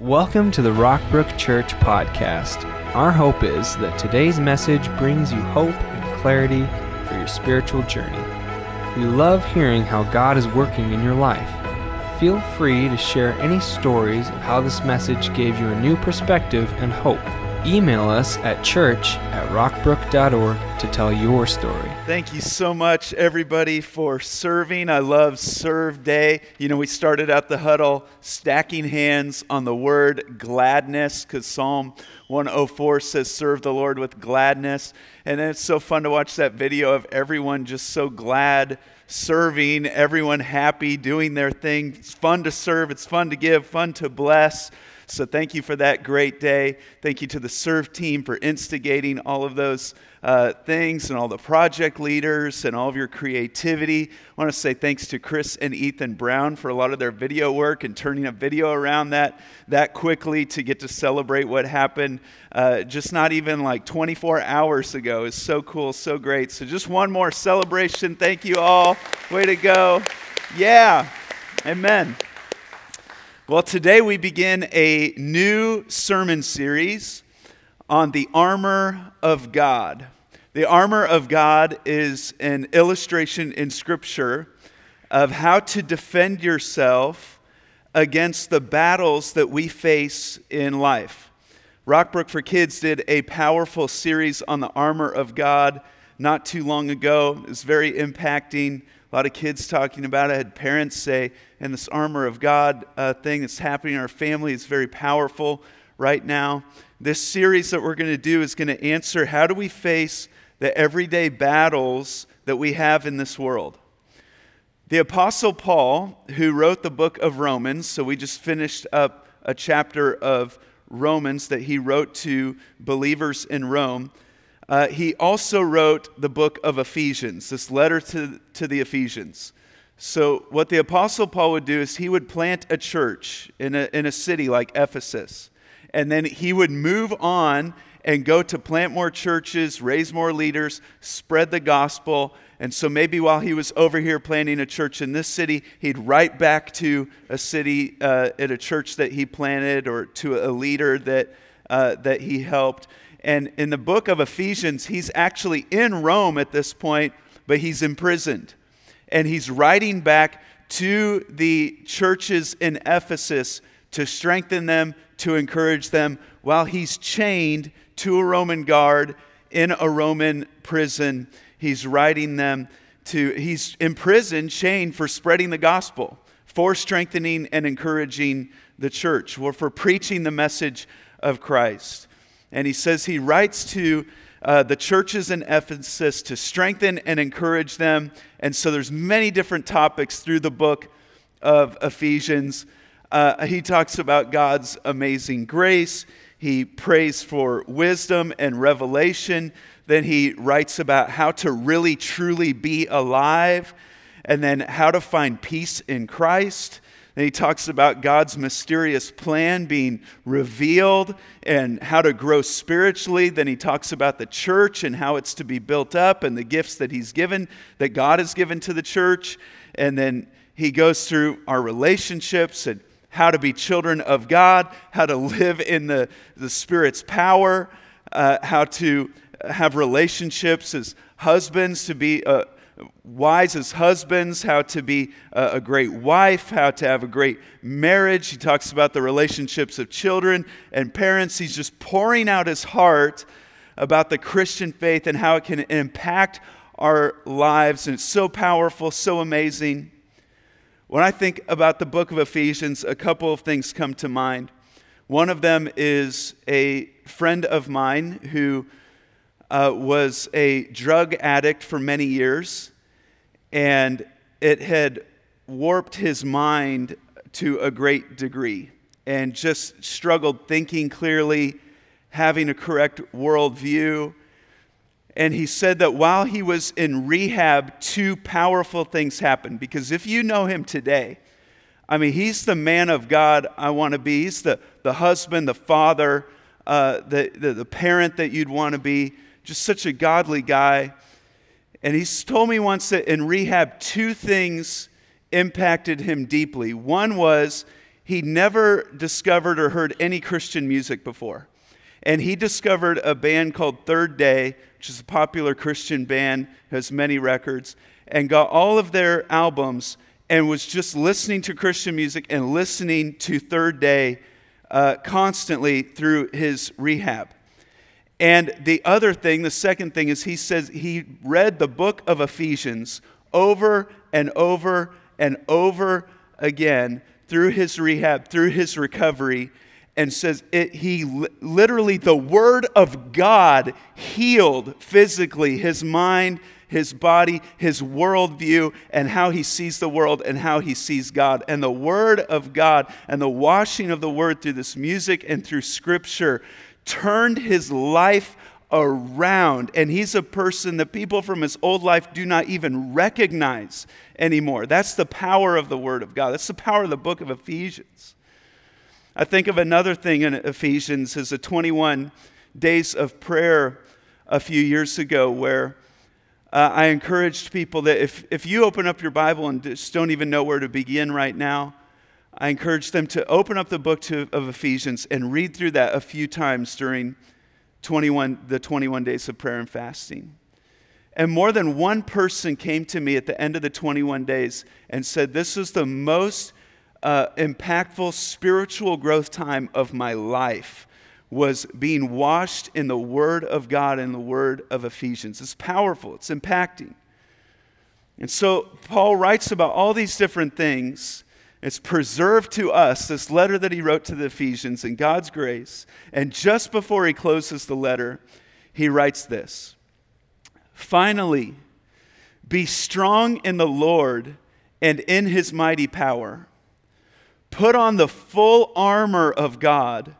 Welcome to the Rockbrook Church podcast. Our hope is that today's message brings you hope and clarity for your spiritual journey. We love hearing how God is working in your life. Feel free to share any stories of how this message gave you a new perspective and hope. Email us at church at rockbrook.org to tell your story. Thank you so much, everybody, for serving. I love Serve Day. You know, we started out the huddle stacking hands on the word gladness because Psalm 104 says, Serve the Lord with gladness. And then it's so fun to watch that video of everyone just so glad serving, everyone happy, doing their thing. It's fun to serve, it's fun to give, fun to bless. So thank you for that great day. Thank you to the Serve team for instigating all of those uh, things and all the project leaders and all of your creativity. I want to say thanks to Chris and Ethan Brown for a lot of their video work and turning a video around that that quickly to get to celebrate what happened uh, just not even like 24 hours ago. is so cool, so great. So just one more celebration. Thank you all. Way to go. Yeah. Amen. Well, today we begin a new sermon series on the armor of God. The armor of God is an illustration in Scripture of how to defend yourself against the battles that we face in life. Rockbrook for Kids did a powerful series on the armor of God not too long ago. It's very impacting a lot of kids talking about it. I had parents say, and this armor of God uh, thing that's happening in our family is very powerful right now. This series that we're going to do is going to answer how do we face the everyday battles that we have in this world. The Apostle Paul, who wrote the book of Romans, so we just finished up a chapter of Romans that he wrote to believers in Rome. Uh, he also wrote the book of Ephesians, this letter to, to the Ephesians. So, what the Apostle Paul would do is he would plant a church in a, in a city like Ephesus, and then he would move on and go to plant more churches, raise more leaders, spread the gospel. And so maybe while he was over here planting a church in this city, he'd write back to a city uh, at a church that he planted or to a leader that, uh, that he helped. And in the book of Ephesians, he's actually in Rome at this point, but he's imprisoned. And he's writing back to the churches in Ephesus to strengthen them, to encourage them, while he's chained to a Roman guard in a Roman prison. He's writing them to, he's imprisoned, chained for spreading the gospel, for strengthening and encouraging the church, or for preaching the message of Christ. And he says he writes to uh, the churches in Ephesus to strengthen and encourage them. And so there's many different topics through the book of Ephesians. Uh, he talks about God's amazing grace. He prays for wisdom and revelation. Then he writes about how to really truly be alive, and then how to find peace in Christ. And he talks about God's mysterious plan being revealed and how to grow spiritually. Then he talks about the church and how it's to be built up and the gifts that he's given, that God has given to the church. And then he goes through our relationships and how to be children of God, how to live in the, the Spirit's power, uh, how to have relationships as husbands, to be. Uh, wives as husbands, how to be a, great wife, how to have a great marriage. He talks about the relationships of children and parents. He's just pouring out his heart about the Christian faith and how it can impact our lives. And it's so powerful, so amazing. When I think about the book of Ephesians, a couple of things come to mind. One of them is a friend of mine who uh, was a drug addict for many years, and it had warped his mind to a great degree and just struggled thinking clearly, having a correct worldview. And he said that while he was in rehab, two powerful things happened. Because if you know him today, I mean, he's the man of God I want to be. He's the, the husband, the father, uh, the, the, the parent that you'd want to be just such a godly guy. And he's told me once that in rehab, two things impacted him deeply. One was he never discovered or heard any Christian music before. And he discovered a band called Third Day, which is a popular Christian band, has many records, and got all of their albums and was just listening to Christian music and listening to Third Day uh, constantly through his rehab. And the other thing, the second thing, is he says he read the book of Ephesians over and over and over again through his rehab, through his recovery, and says it, he literally, the word of God healed physically his mind, his body, his worldview, and how he sees the world and how he sees God. And the word of God and the washing of the word through this music and through scripture turned his life around. And he's a person that people from his old life do not even recognize anymore. That's the power of the Word of God. That's the power of the book of Ephesians. I think of another thing in Ephesians is the 21 days of prayer a few years ago where uh, I encouraged people that if, if you open up your Bible and just don't even know where to begin right now, I encourage them to open up the book to, of Ephesians and read through that a few times during 21, the 21 days of prayer and fasting. And more than one person came to me at the end of the 21 days and said, This is the most uh, impactful spiritual growth time of my life was being washed in the Word of God and the Word of Ephesians. It's powerful, it's impacting. And so Paul writes about all these different things it's preserved to us, this letter that he wrote to the Ephesians in God's grace. And just before he closes the letter, he writes this Finally, be strong in the Lord and in his mighty power. Put on the full armor of God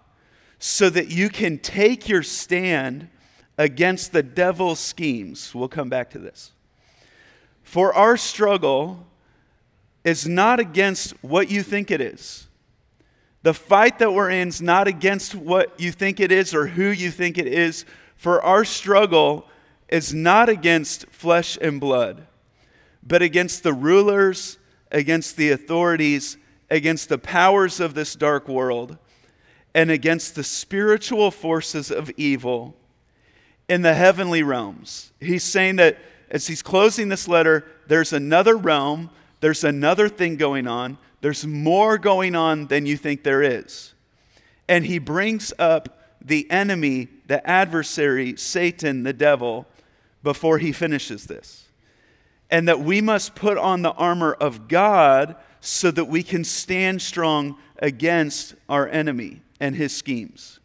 so that you can take your stand against the devil's schemes. We'll come back to this. For our struggle is not against what you think it is. The fight that we're in is not against what you think it is or who you think it is. For our struggle is not against flesh and blood, but against the rulers, against the authorities, against the powers of this dark world, and against the spiritual forces of evil in the heavenly realms. He's saying that as he's closing this letter, there's another realm there's another thing going on. There's more going on than you think there is. And he brings up the enemy, the adversary, Satan, the devil, before he finishes this. And that we must put on the armor of God so that we can stand strong against our enemy and his schemes.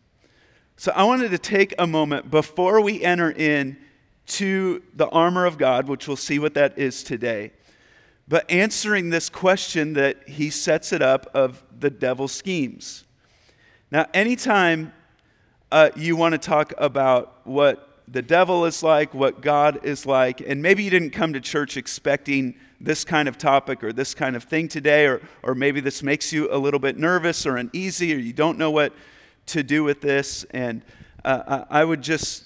So I wanted to take a moment before we enter in to the armor of God, which we'll see what that is today but answering this question that he sets it up of the devil's schemes. Now, anytime uh, you want to talk about what the devil is like, what God is like, and maybe you didn't come to church expecting this kind of topic or this kind of thing today, or, or maybe this makes you a little bit nervous or uneasy, or you don't know what to do with this. And uh, I would just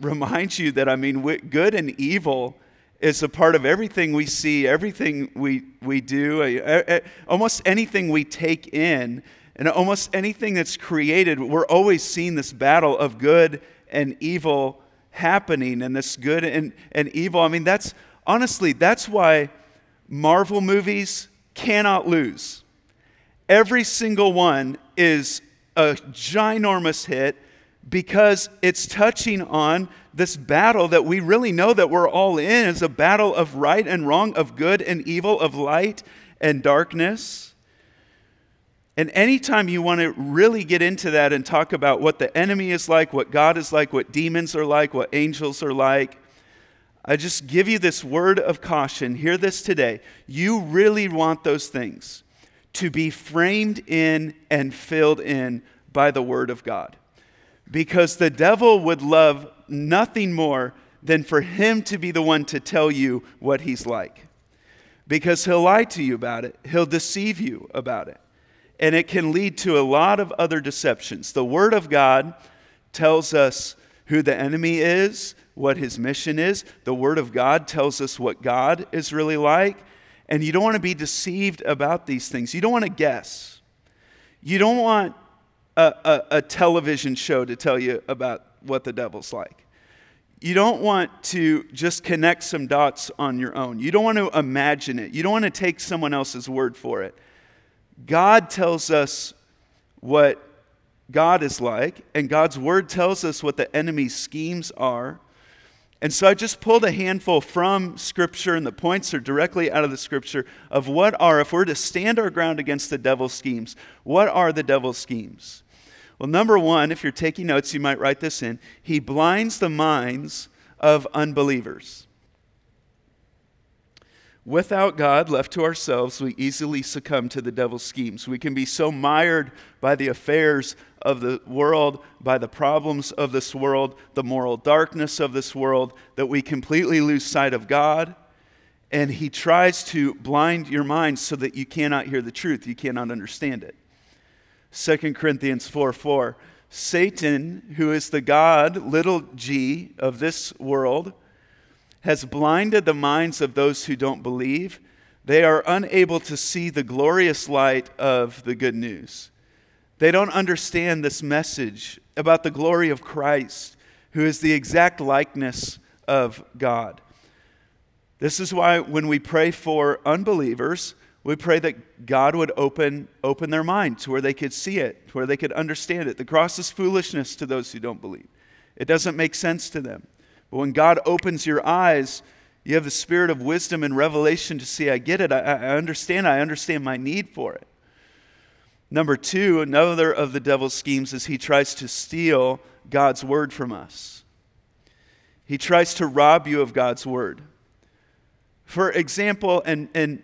remind you that, I mean, good and evil is a part of everything we see, everything we, we do, almost anything we take in, and almost anything that's created. We're always seeing this battle of good and evil happening, and this good and, and evil. I mean, that's honestly, that's why Marvel movies cannot lose. Every single one is a ginormous hit because it's touching on this battle that we really know that we're all in is a battle of right and wrong, of good and evil, of light and darkness. And anytime you want to really get into that and talk about what the enemy is like, what God is like, what demons are like, what angels are like, I just give you this word of caution. Hear this today. You really want those things to be framed in and filled in by the word of God because the devil would love nothing more than for him to be the one to tell you what he's like. Because he'll lie to you about it, he'll deceive you about it. And it can lead to a lot of other deceptions. The Word of God tells us who the enemy is, what his mission is. The Word of God tells us what God is really like. And you don't want to be deceived about these things. You don't want to guess. You don't want a, a, a television show to tell you about what the devil's like. You don't want to just connect some dots on your own. You don't want to imagine it. You don't want to take someone else's word for it. God tells us what God is like, and God's word tells us what the enemy's schemes are. And so I just pulled a handful from Scripture, and the points are directly out of the Scripture of what are, if we're to stand our ground against the devil's schemes, what are the devil's schemes? Well, number one, if you're taking notes, you might write this in. He blinds the minds of unbelievers. Without God, left to ourselves, we easily succumb to the devil's schemes. We can be so mired by the affairs of the world, by the problems of this world, the moral darkness of this world, that we completely lose sight of God. And he tries to blind your mind so that you cannot hear the truth, you cannot understand it. 2 Corinthians 4 4. Satan, who is the God, little g, of this world, has blinded the minds of those who don't believe. They are unable to see the glorious light of the good news. They don't understand this message about the glory of Christ, who is the exact likeness of God. This is why when we pray for unbelievers, we pray that God would open, open their mind to where they could see it, to where they could understand it. The cross is foolishness to those who don't believe, it doesn't make sense to them. But when God opens your eyes, you have the spirit of wisdom and revelation to see, I get it, I, I understand, I understand my need for it. Number two, another of the devil's schemes is he tries to steal God's word from us. He tries to rob you of God's word. For example, and, and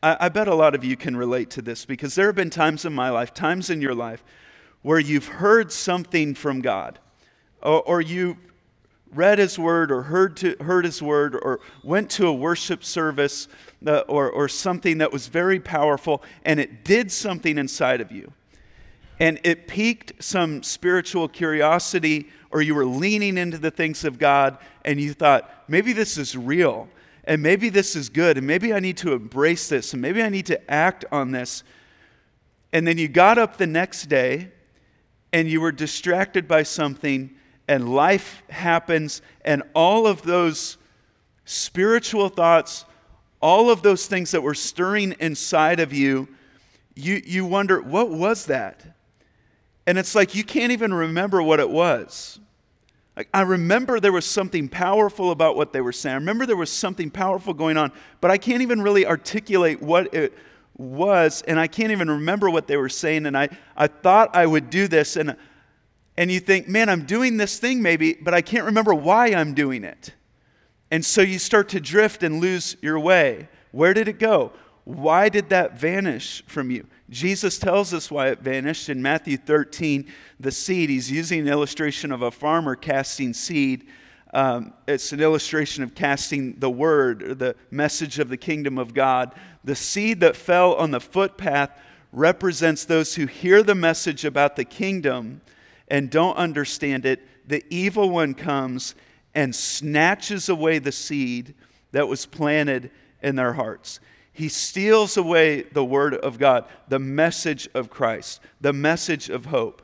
I, I bet a lot of you can relate to this because there have been times in my life, times in your life, where you've heard something from God, or, or you read his word or heard, to, heard his word or went to a worship service uh, or, or something that was very powerful and it did something inside of you. And it piqued some spiritual curiosity or you were leaning into the things of God and you thought, maybe this is real and maybe this is good and maybe I need to embrace this and maybe I need to act on this. And then you got up the next day and you were distracted by something and life happens, and all of those spiritual thoughts, all of those things that were stirring inside of you, you, you wonder, what was that? And it's like you can't even remember what it was. Like, I remember there was something powerful about what they were saying. I remember there was something powerful going on, but I can't even really articulate what it was, and I can't even remember what they were saying. And I, I thought I would do this, and and you think, man, I'm doing this thing maybe, but I can't remember why I'm doing it. And so you start to drift and lose your way. Where did it go? Why did that vanish from you? Jesus tells us why it vanished in Matthew 13. The seed, he's using an illustration of a farmer casting seed. Um, it's an illustration of casting the word, or the message of the kingdom of God. The seed that fell on the footpath represents those who hear the message about the kingdom and don't understand it, the evil one comes and snatches away the seed that was planted in their hearts. He steals away the word of God, the message of Christ, the message of hope.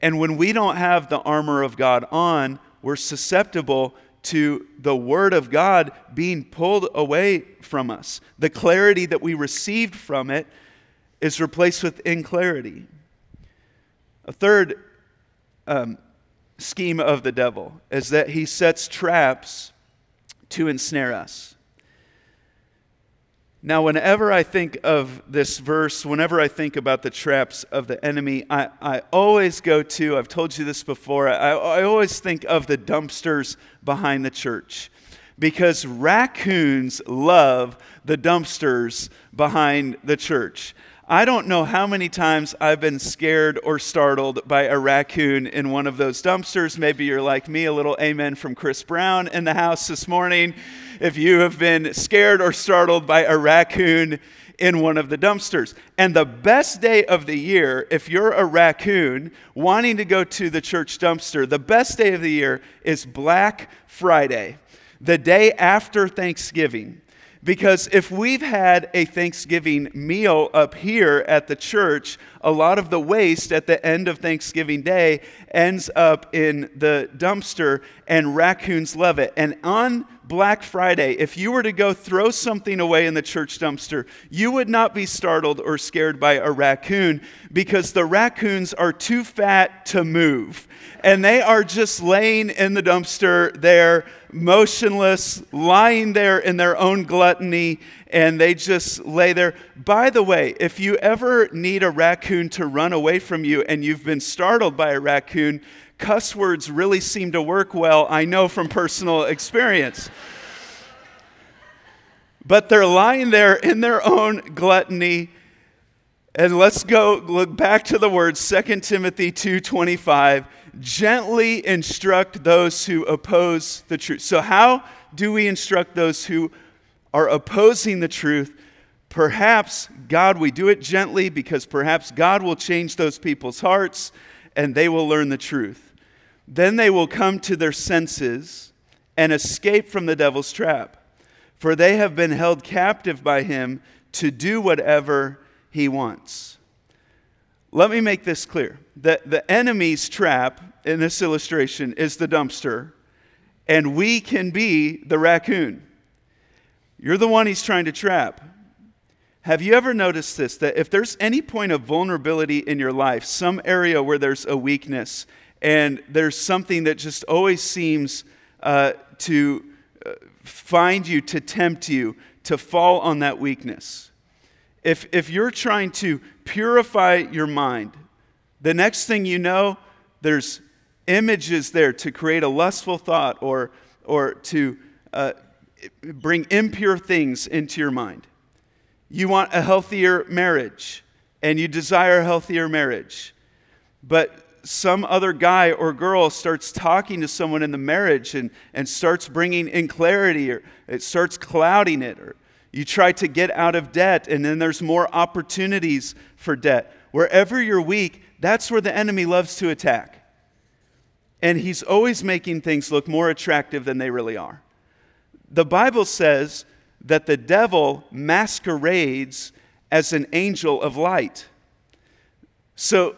And when we don't have the armor of God on, we're susceptible to the word of God being pulled away from us. The clarity that we received from it is replaced with inclarity. A third um, scheme of the devil is that he sets traps to ensnare us. Now, whenever I think of this verse, whenever I think about the traps of the enemy, I, I always go to, I've told you this before, I, I always think of the dumpsters behind the church because raccoons love the dumpsters behind the church. I don't know how many times I've been scared or startled by a raccoon in one of those dumpsters. Maybe you're like me, a little amen from Chris Brown in the house this morning. If you have been scared or startled by a raccoon in one of the dumpsters. And the best day of the year, if you're a raccoon wanting to go to the church dumpster, the best day of the year is Black Friday, the day after Thanksgiving Because if we've had a Thanksgiving meal up here at the church, a lot of the waste at the end of Thanksgiving Day ends up in the dumpster, and raccoons love it. And on Black Friday, if you were to go throw something away in the church dumpster, you would not be startled or scared by a raccoon because the raccoons are too fat to move. And they are just laying in the dumpster there, motionless, lying there in their own gluttony, and they just lay there. By the way, if you ever need a raccoon to run away from you and you've been startled by a raccoon, cuss words really seem to work well, I know from personal experience. But they're lying there in their own gluttony. And let's go look back to the words 2 Timothy 2:25, gently instruct those who oppose the truth. So how do we instruct those who are opposing the truth? Perhaps God, we do it gently because perhaps God will change those people's hearts and they will learn the truth. Then they will come to their senses and escape from the devil's trap, for they have been held captive by him to do whatever he wants. Let me make this clear. The, the enemy's trap in this illustration is the dumpster, and we can be the raccoon. You're the one he's trying to trap. Have you ever noticed this? That if there's any point of vulnerability in your life, some area where there's a weakness, and there's something that just always seems uh, to uh, find you, to tempt you, to fall on that weakness. If, if you're trying to purify your mind, the next thing you know, there's images there to create a lustful thought or, or to uh, bring impure things into your mind. You want a healthier marriage and you desire a healthier marriage. But some other guy or girl starts talking to someone in the marriage and, and starts bringing in clarity or it starts clouding it or you try to get out of debt and then there's more opportunities for debt. Wherever you're weak that's where the enemy loves to attack. And he's always making things look more attractive than they really are. The bible says that the devil masquerades as an angel of light. So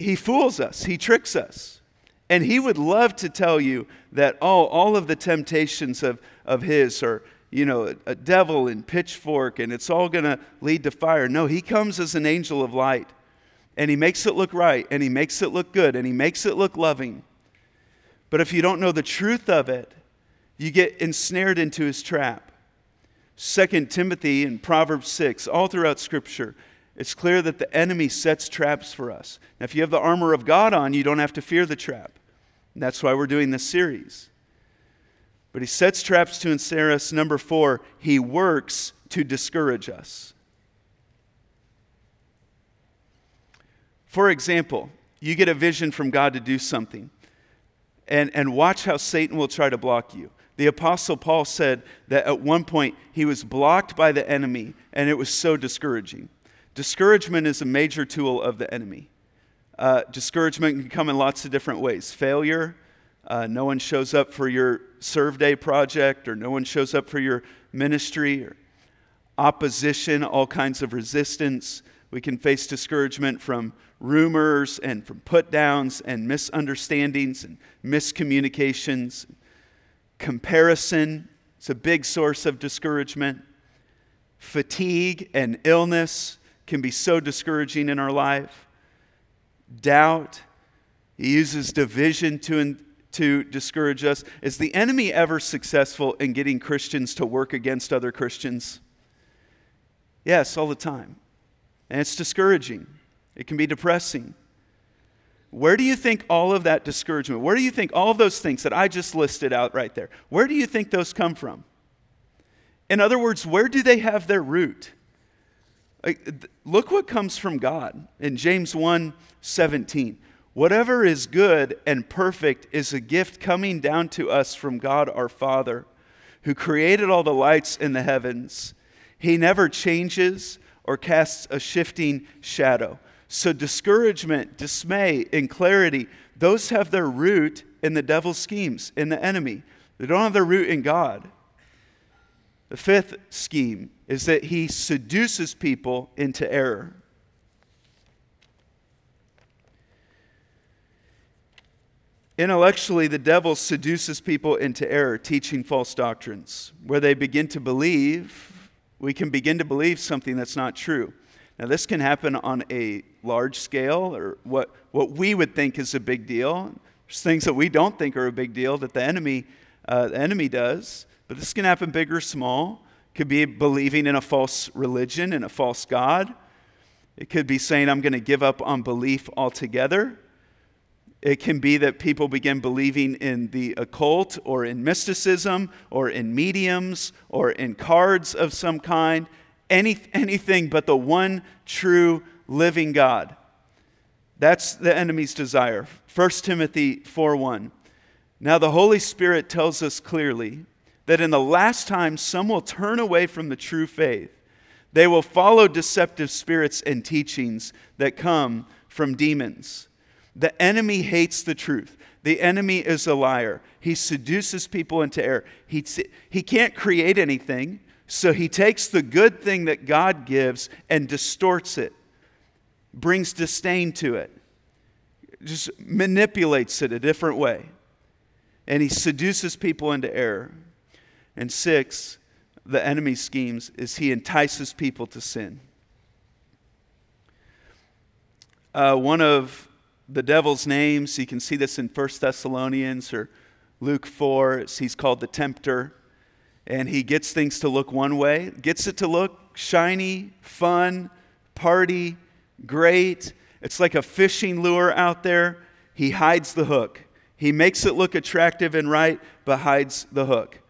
he fools us, he tricks us. And he would love to tell you that, oh, all of the temptations of, of his are, you know, a, a devil and pitchfork and it's all going to lead to fire. No, he comes as an angel of light and he makes it look right and he makes it look good and he makes it look loving. But if you don't know the truth of it, you get ensnared into his trap. Second Timothy and Proverbs 6, all throughout Scripture, it's clear that the enemy sets traps for us. Now, if you have the armor of God on, you don't have to fear the trap. And that's why we're doing this series. But he sets traps to ensnare us. Number four, he works to discourage us. For example, you get a vision from God to do something, and, and watch how Satan will try to block you. The Apostle Paul said that at one point he was blocked by the enemy, and it was so discouraging. Discouragement is a major tool of the enemy. Uh, discouragement can come in lots of different ways failure, uh, no one shows up for your serve day project, or no one shows up for your ministry, or opposition, all kinds of resistance. We can face discouragement from rumors and from put downs and misunderstandings and miscommunications. Comparison is a big source of discouragement. Fatigue and illness can be so discouraging in our life. Doubt, he uses division to, to discourage us. Is the enemy ever successful in getting Christians to work against other Christians? Yes, all the time. And it's discouraging, it can be depressing. Where do you think all of that discouragement, where do you think all of those things that I just listed out right there, where do you think those come from? In other words, where do they have their root? Look what comes from God in James 1 17. Whatever is good and perfect is a gift coming down to us from God our Father, who created all the lights in the heavens. He never changes or casts a shifting shadow. So, discouragement, dismay, and clarity, those have their root in the devil's schemes, in the enemy. They don't have their root in God. The fifth scheme is that he seduces people into error. Intellectually, the devil seduces people into error, teaching false doctrines, where they begin to believe, we can begin to believe something that's not true. Now, this can happen on a large scale, or what, what we would think is a big deal. There's things that we don't think are a big deal that the enemy, uh, the enemy does. But this can happen big or small. Could be believing in a false religion and a false God. It could be saying, I'm going to give up on belief altogether. It can be that people begin believing in the occult or in mysticism or in mediums or in cards of some kind any, anything but the one true living God. That's the enemy's desire. 1 Timothy 4 1. Now the Holy Spirit tells us clearly that in the last time some will turn away from the true faith. They will follow deceptive spirits and teachings that come from demons. The enemy hates the truth. The enemy is a liar. He seduces people into error. He, he can't create anything. So he takes the good thing that God gives and distorts it, brings disdain to it, just manipulates it a different way. And he seduces people into error. And six, the enemy's schemes is he entices people to sin. Uh, one of the devil's names, you can see this in 1 Thessalonians or Luke 4, he's called the tempter and he gets things to look one way, gets it to look shiny, fun, party, great. It's like a fishing lure out there. He hides the hook. He makes it look attractive and right, but hides the hook.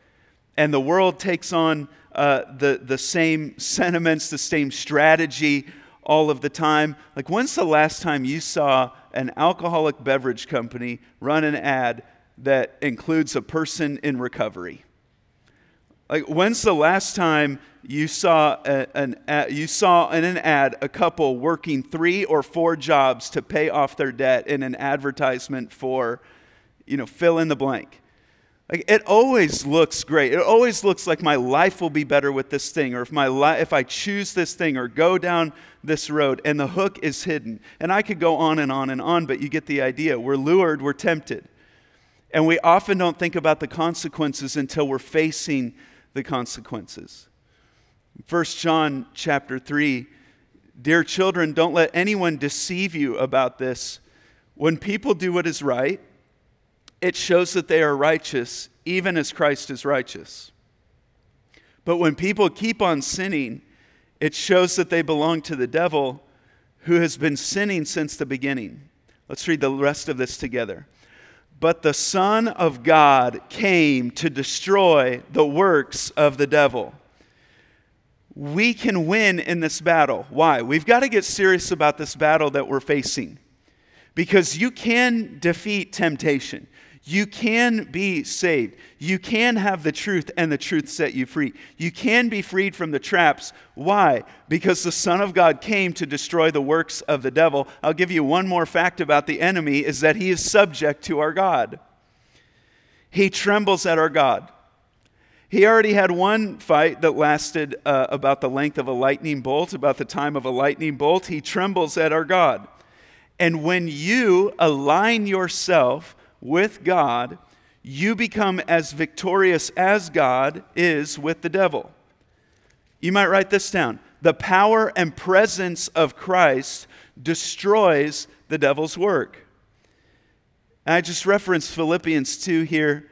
And the world takes on uh, the, the same sentiments, the same strategy all of the time. Like, when's the last time you saw an alcoholic beverage company run an ad that includes a person in recovery? Like, when's the last time you saw, a, an, a, you saw in an ad a couple working three or four jobs to pay off their debt in an advertisement for, you know, fill in the blank? Like, it always looks great. It always looks like my life will be better with this thing, or if, my li- if I choose this thing, or go down this road, and the hook is hidden. And I could go on and on and on, but you get the idea. We're lured, we're tempted. And we often don't think about the consequences until we're facing the consequences. 1 John chapter 3 Dear children, don't let anyone deceive you about this. When people do what is right, it shows that they are righteous, even as Christ is righteous. But when people keep on sinning, it shows that they belong to the devil who has been sinning since the beginning. Let's read the rest of this together. But the Son of God came to destroy the works of the devil. We can win in this battle. Why? We've got to get serious about this battle that we're facing. Because you can defeat temptation. You can be saved. You can have the truth, and the truth set you free. You can be freed from the traps. Why? Because the Son of God came to destroy the works of the devil. I'll give you one more fact about the enemy is that he is subject to our God. He trembles at our God. He already had one fight that lasted uh, about the length of a lightning bolt, about the time of a lightning bolt. He trembles at our God. And when you align yourself with God, you become as victorious as God is with the devil. You might write this down. The power and presence of Christ destroys the devil's work. I just referenced Philippians 2 here.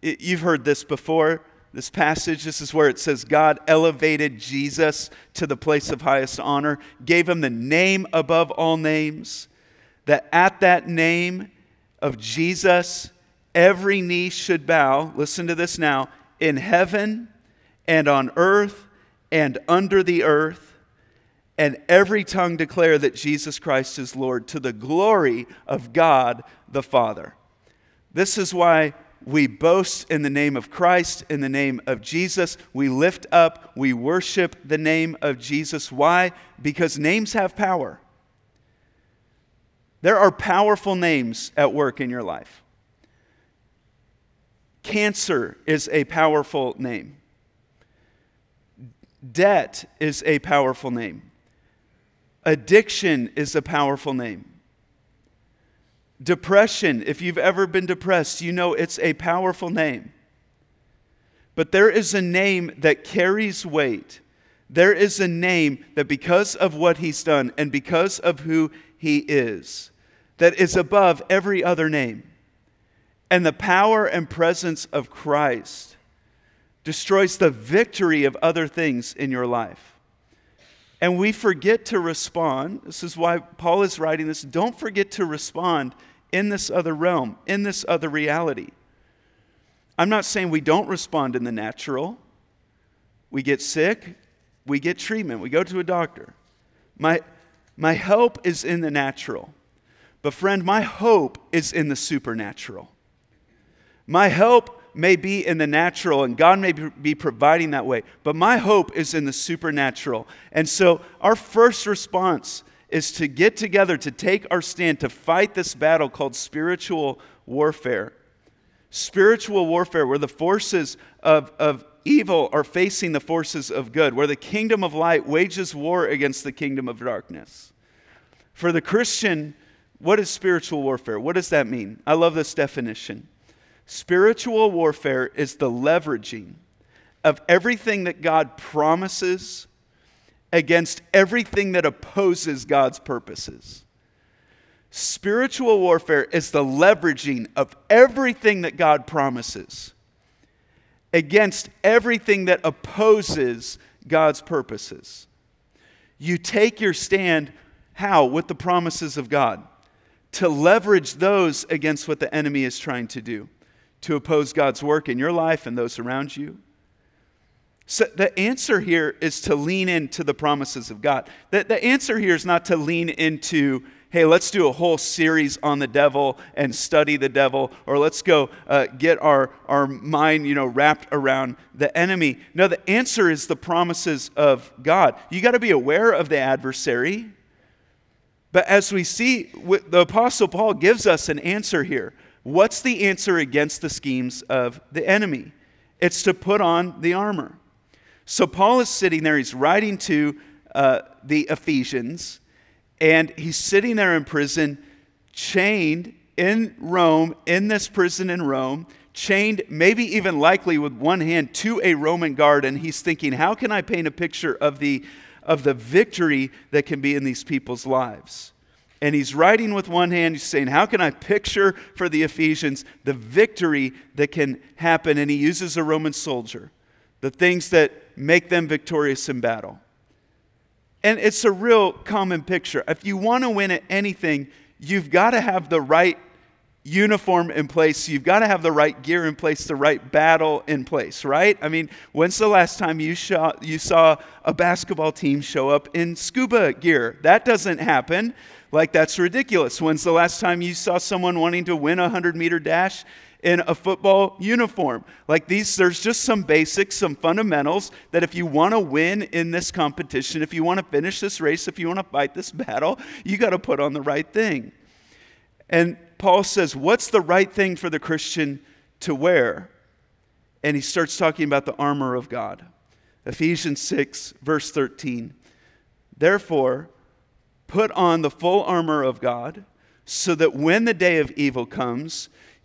You've heard this before. This passage, this is where it says God elevated Jesus to the place of highest honor, gave him the name above all names, that at that name of Jesus, every knee should bow, listen to this now, in heaven and on earth and under the earth, and every tongue declare that Jesus Christ is Lord to the glory of God the Father. This is why we boast in the name of Christ, in the name of Jesus. We lift up, we worship the name of Jesus. Why? Because names have power. There are powerful names at work in your life. Cancer is a powerful name. Debt is a powerful name. Addiction is a powerful name. Depression, if you've ever been depressed, you know it's a powerful name. But there is a name that carries weight. There is a name that, because of what he's done and because of who he is, that is above every other name. And the power and presence of Christ destroys the victory of other things in your life. And we forget to respond. This is why Paul is writing this. Don't forget to respond in this other realm, in this other reality. I'm not saying we don't respond in the natural. We get sick, we get treatment, we go to a doctor. My, my help is in the natural. But, friend, my hope is in the supernatural. My help may be in the natural, and God may be providing that way, but my hope is in the supernatural. And so, our first response is to get together, to take our stand, to fight this battle called spiritual warfare. Spiritual warfare, where the forces of, of evil are facing the forces of good, where the kingdom of light wages war against the kingdom of darkness. For the Christian, what is spiritual warfare? What does that mean? I love this definition. Spiritual warfare is the leveraging of everything that God promises against everything that opposes God's purposes. Spiritual warfare is the leveraging of everything that God promises against everything that opposes God's purposes. You take your stand, how? With the promises of God. To leverage those against what the enemy is trying to do, to oppose God's work in your life and those around you. So the answer here is to lean into the promises of God. The, the answer here is not to lean into hey, let's do a whole series on the devil and study the devil, or let's go uh, get our, our mind, you know, wrapped around the enemy. No, the answer is the promises of God. You got to be aware of the adversary. But as we see, the Apostle Paul gives us an answer here. What's the answer against the schemes of the enemy? It's to put on the armor. So Paul is sitting there, he's writing to uh, the Ephesians and he's sitting there in prison, chained in Rome, in this prison in Rome, chained, maybe even likely with one hand to a Roman guard. And he's thinking, how can I paint a picture of the, of the victory that can be in these people's lives? And he's writing with one hand, he's saying, How can I picture for the Ephesians the victory that can happen? And he uses a Roman soldier, the things that make them victorious in battle. And it's a real common picture. If you want to win at anything, you've got to have the right uniform in place. You've got to have the right gear in place, the right battle in place, right? I mean, when's the last time you, saw, you saw a basketball team show up in scuba gear? That doesn't happen. Like, that's ridiculous. When's the last time you saw someone wanting to win a 100 meter dash in a football uniform. Like these, there's just some basics, some fundamentals that if you want to win in this competition, if you want to finish this race, if you want to fight this battle, you got to put on the right thing. And Paul says, What's the right thing for the Christian to wear? And he starts talking about the armor of God. Ephesians 6, verse 13. Therefore, put on the full armor of God, so that when the day of evil comes,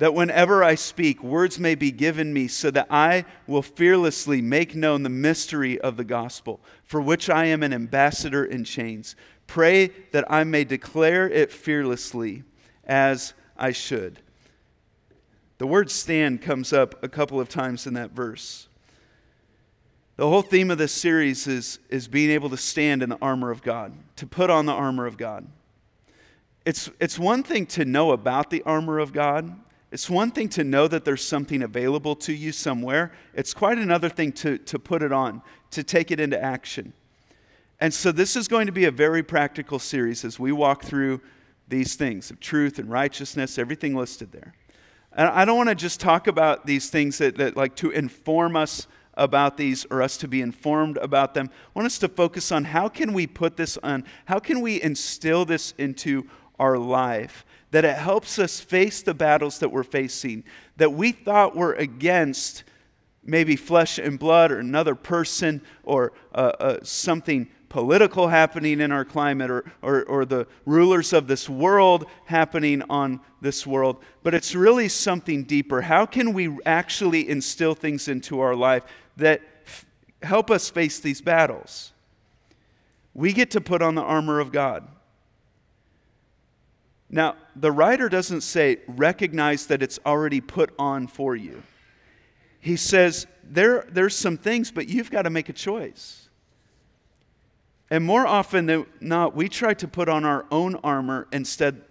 that whenever I speak, words may be given me so that I will fearlessly make known the mystery of the gospel, for which I am an ambassador in chains. Pray that I may declare it fearlessly as I should. The word stand comes up a couple of times in that verse. The whole theme of this series is, is being able to stand in the armor of God, to put on the armor of God. It's, it's one thing to know about the armor of God. It's one thing to know that there's something available to you somewhere. It's quite another thing to, to put it on, to take it into action. And so, this is going to be a very practical series as we walk through these things of truth and righteousness, everything listed there. And I don't want to just talk about these things that, that like to inform us about these or us to be informed about them. I want us to focus on how can we put this on, how can we instill this into our life that it helps us face the battles that we're facing that we thought were against maybe flesh and blood or another person or uh, uh, something political happening in our climate or, or, or the rulers of this world happening on this world, but it's really something deeper. How can we actually instill things into our life that f- help us face these battles? We get to put on the armor of God. Now, the writer doesn't say recognize that it's already put on for you. He says there, there's some things, but you've got to make a choice. And more often than not, we try to put on our own armor instead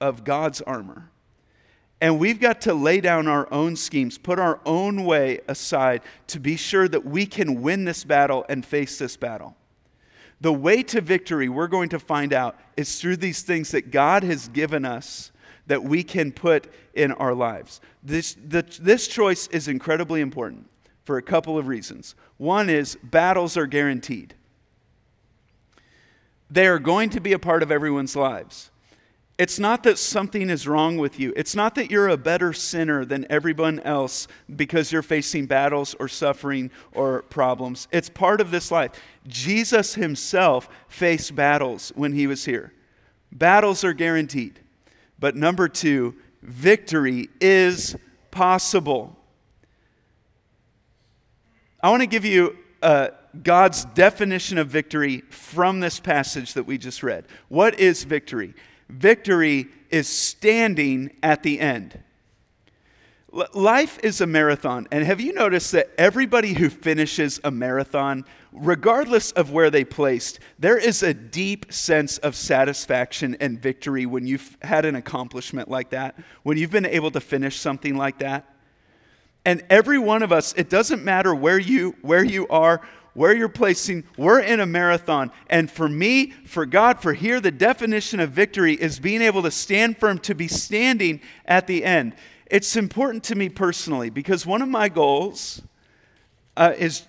of God's armor. And we've got to lay down our own schemes, put our own way aside to be sure that we can win this battle and face this battle. The way to victory, we're going to find out, is through these things that God has given us that we can put in our lives. This, the, this choice is incredibly important for a couple of reasons. One is battles are guaranteed. They are going to be a part of everyone's lives. It's not that something is wrong with you. It's not that you're a better sinner than everyone else because you're facing battles or suffering or problems. It's part of this life. Jesus himself faced battles when he was here. Battles are guaranteed. But number two, victory is possible. I want to give you a God's definition of victory from this passage that we just read. What is victory? Victory is standing at the end. L- life is a marathon, and have you noticed that everybody who finishes a marathon, regardless of where they placed, there is a deep sense of satisfaction and victory when you've had an accomplishment like that, when you've been able to finish something like that? And every one of us, it doesn't matter where you, where you are, where you're placing, we're in a marathon. And for me, for God, for here, the definition of victory is being able to stand firm, to be standing at the end. It's important to me personally because one of my goals uh, is,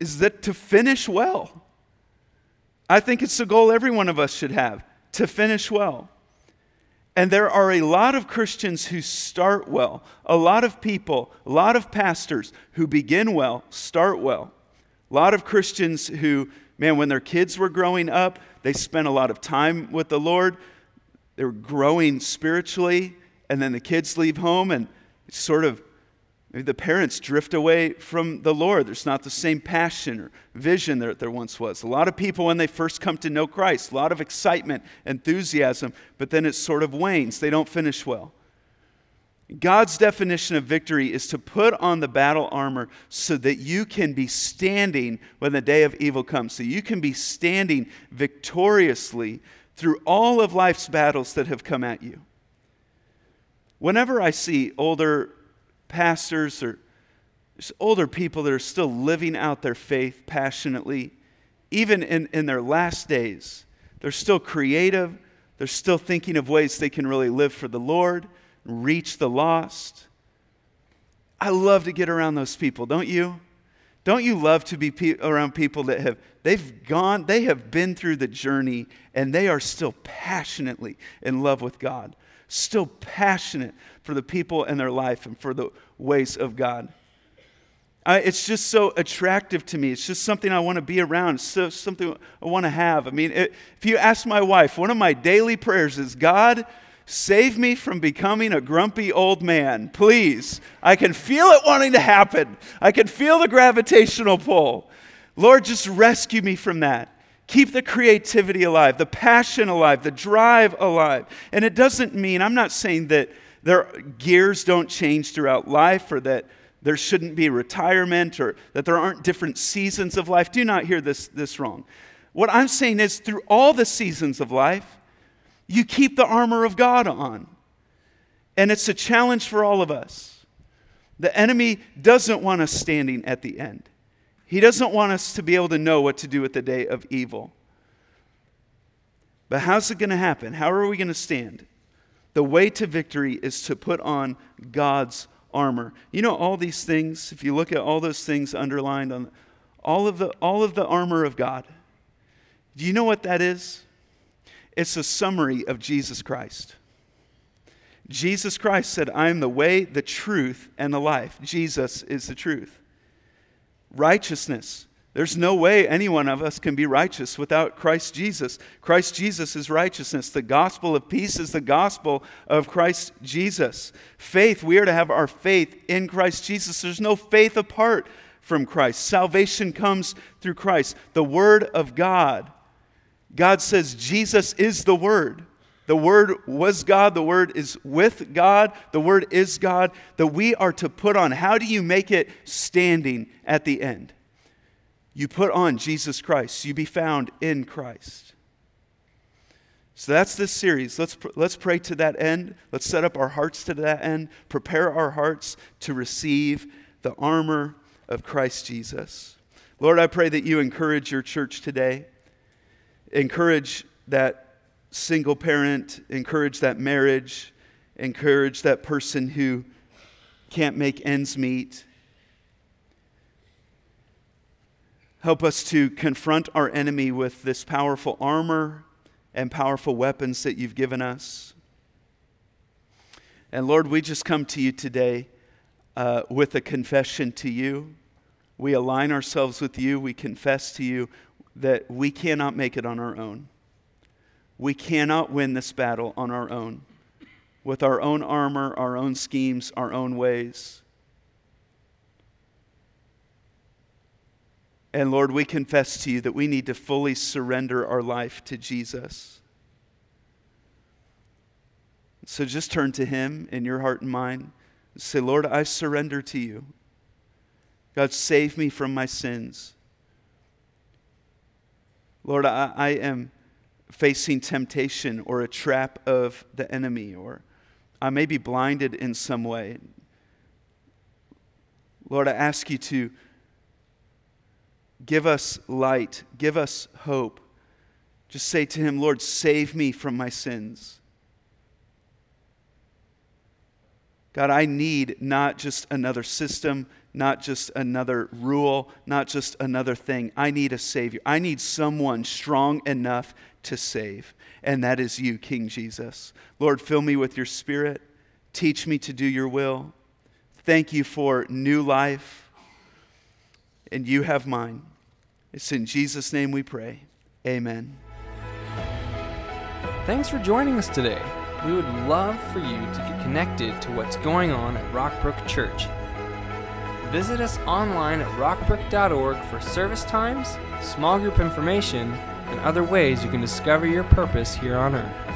is that to finish well. I think it's a goal every one of us should have to finish well. And there are a lot of Christians who start well, a lot of people, a lot of pastors who begin well, start well. A lot of Christians who, man, when their kids were growing up, they spent a lot of time with the Lord. They were growing spiritually, and then the kids leave home and sort of maybe the parents drift away from the Lord. There's not the same passion or vision that there once was. A lot of people, when they first come to know Christ, a lot of excitement, enthusiasm, but then it sort of wanes. They don't finish well. God's definition of victory is to put on the battle armor so that you can be standing when the day of evil comes. So you can be standing victoriously through all of life's battles that have come at you. Whenever I see older pastors or older people that are still living out their faith passionately, even in, in their last days, they're still creative, they're still thinking of ways they can really live for the Lord reach the lost. I love to get around those people, don't you? Don't you love to be pe- around people that have they've gone, they have been through the journey and they are still passionately in love with God. Still passionate for the people in their life and for the ways of God. I, it's just so attractive to me. It's just something I want to be around. It's so, something I want to have. I mean, it, if you ask my wife, one of my daily prayers is God, Save me from becoming a grumpy old man, please. I can feel it wanting to happen. I can feel the gravitational pull. Lord, just rescue me from that. Keep the creativity alive, the passion alive, the drive alive. And it doesn't mean, I'm not saying that their gears don't change throughout life or that there shouldn't be retirement or that there aren't different seasons of life. Do not hear this, this wrong. What I'm saying is, through all the seasons of life, you keep the armor of God on. And it's a challenge for all of us. The enemy doesn't want us standing at the end, he doesn't want us to be able to know what to do at the day of evil. But how's it going to happen? How are we going to stand? The way to victory is to put on God's armor. You know all these things, if you look at all those things underlined on all of the all of the armor of God. Do you know what that is? It's a summary of Jesus Christ. Jesus Christ said, I am the way, the truth, and the life. Jesus is the truth. Righteousness. There's no way any one of us can be righteous without Christ Jesus. Christ Jesus is righteousness. The gospel of peace is the gospel of Christ Jesus. Faith, we are to have our faith in Christ Jesus. There's no faith apart from Christ. Salvation comes through Christ. The Word of God. God says Jesus is the Word. The Word was God. The Word is with God. The Word is God that we are to put on. How do you make it standing at the end? You put on Jesus Christ. You be found in Christ. So that's this series. Let's, let's pray to that end. Let's set up our hearts to that end. Prepare our hearts to receive the armor of Christ Jesus. Lord, I pray that you encourage your church today. Encourage that single parent, encourage that marriage, encourage that person who can't make ends meet. Help us to confront our enemy with this powerful armor and powerful weapons that you've given us. And Lord, we just come to you today uh, with a confession to you. We align ourselves with you. We confess to you that we cannot make it on our own. We cannot win this battle on our own, with our own armor, our own schemes, our own ways. And Lord, we confess to you that we need to fully surrender our life to Jesus. So just turn to Him in your heart and mind say, Lord, I surrender to you. God, save me from my sins. Lord, I, I am facing temptation or a trap of the enemy, or I may be blinded in some way. Lord, I ask you to give us light, give us hope. Just say to him, Lord, save me from my sins. God, I need not just another system, not just another rule, not just another thing. I need a Savior. I need someone strong enough to save, and that is you, King Jesus. Lord, fill me with your Spirit. Teach me to do your will. Thank you for new life, and you have mine. It's in Jesus' name we pray. Amen. Thanks for joining us today. We would love for you to get connected to what's going on at Rockbrook Church. Visit us online at rockbrook.org for service times, small group information, and other ways you can discover your purpose here on earth.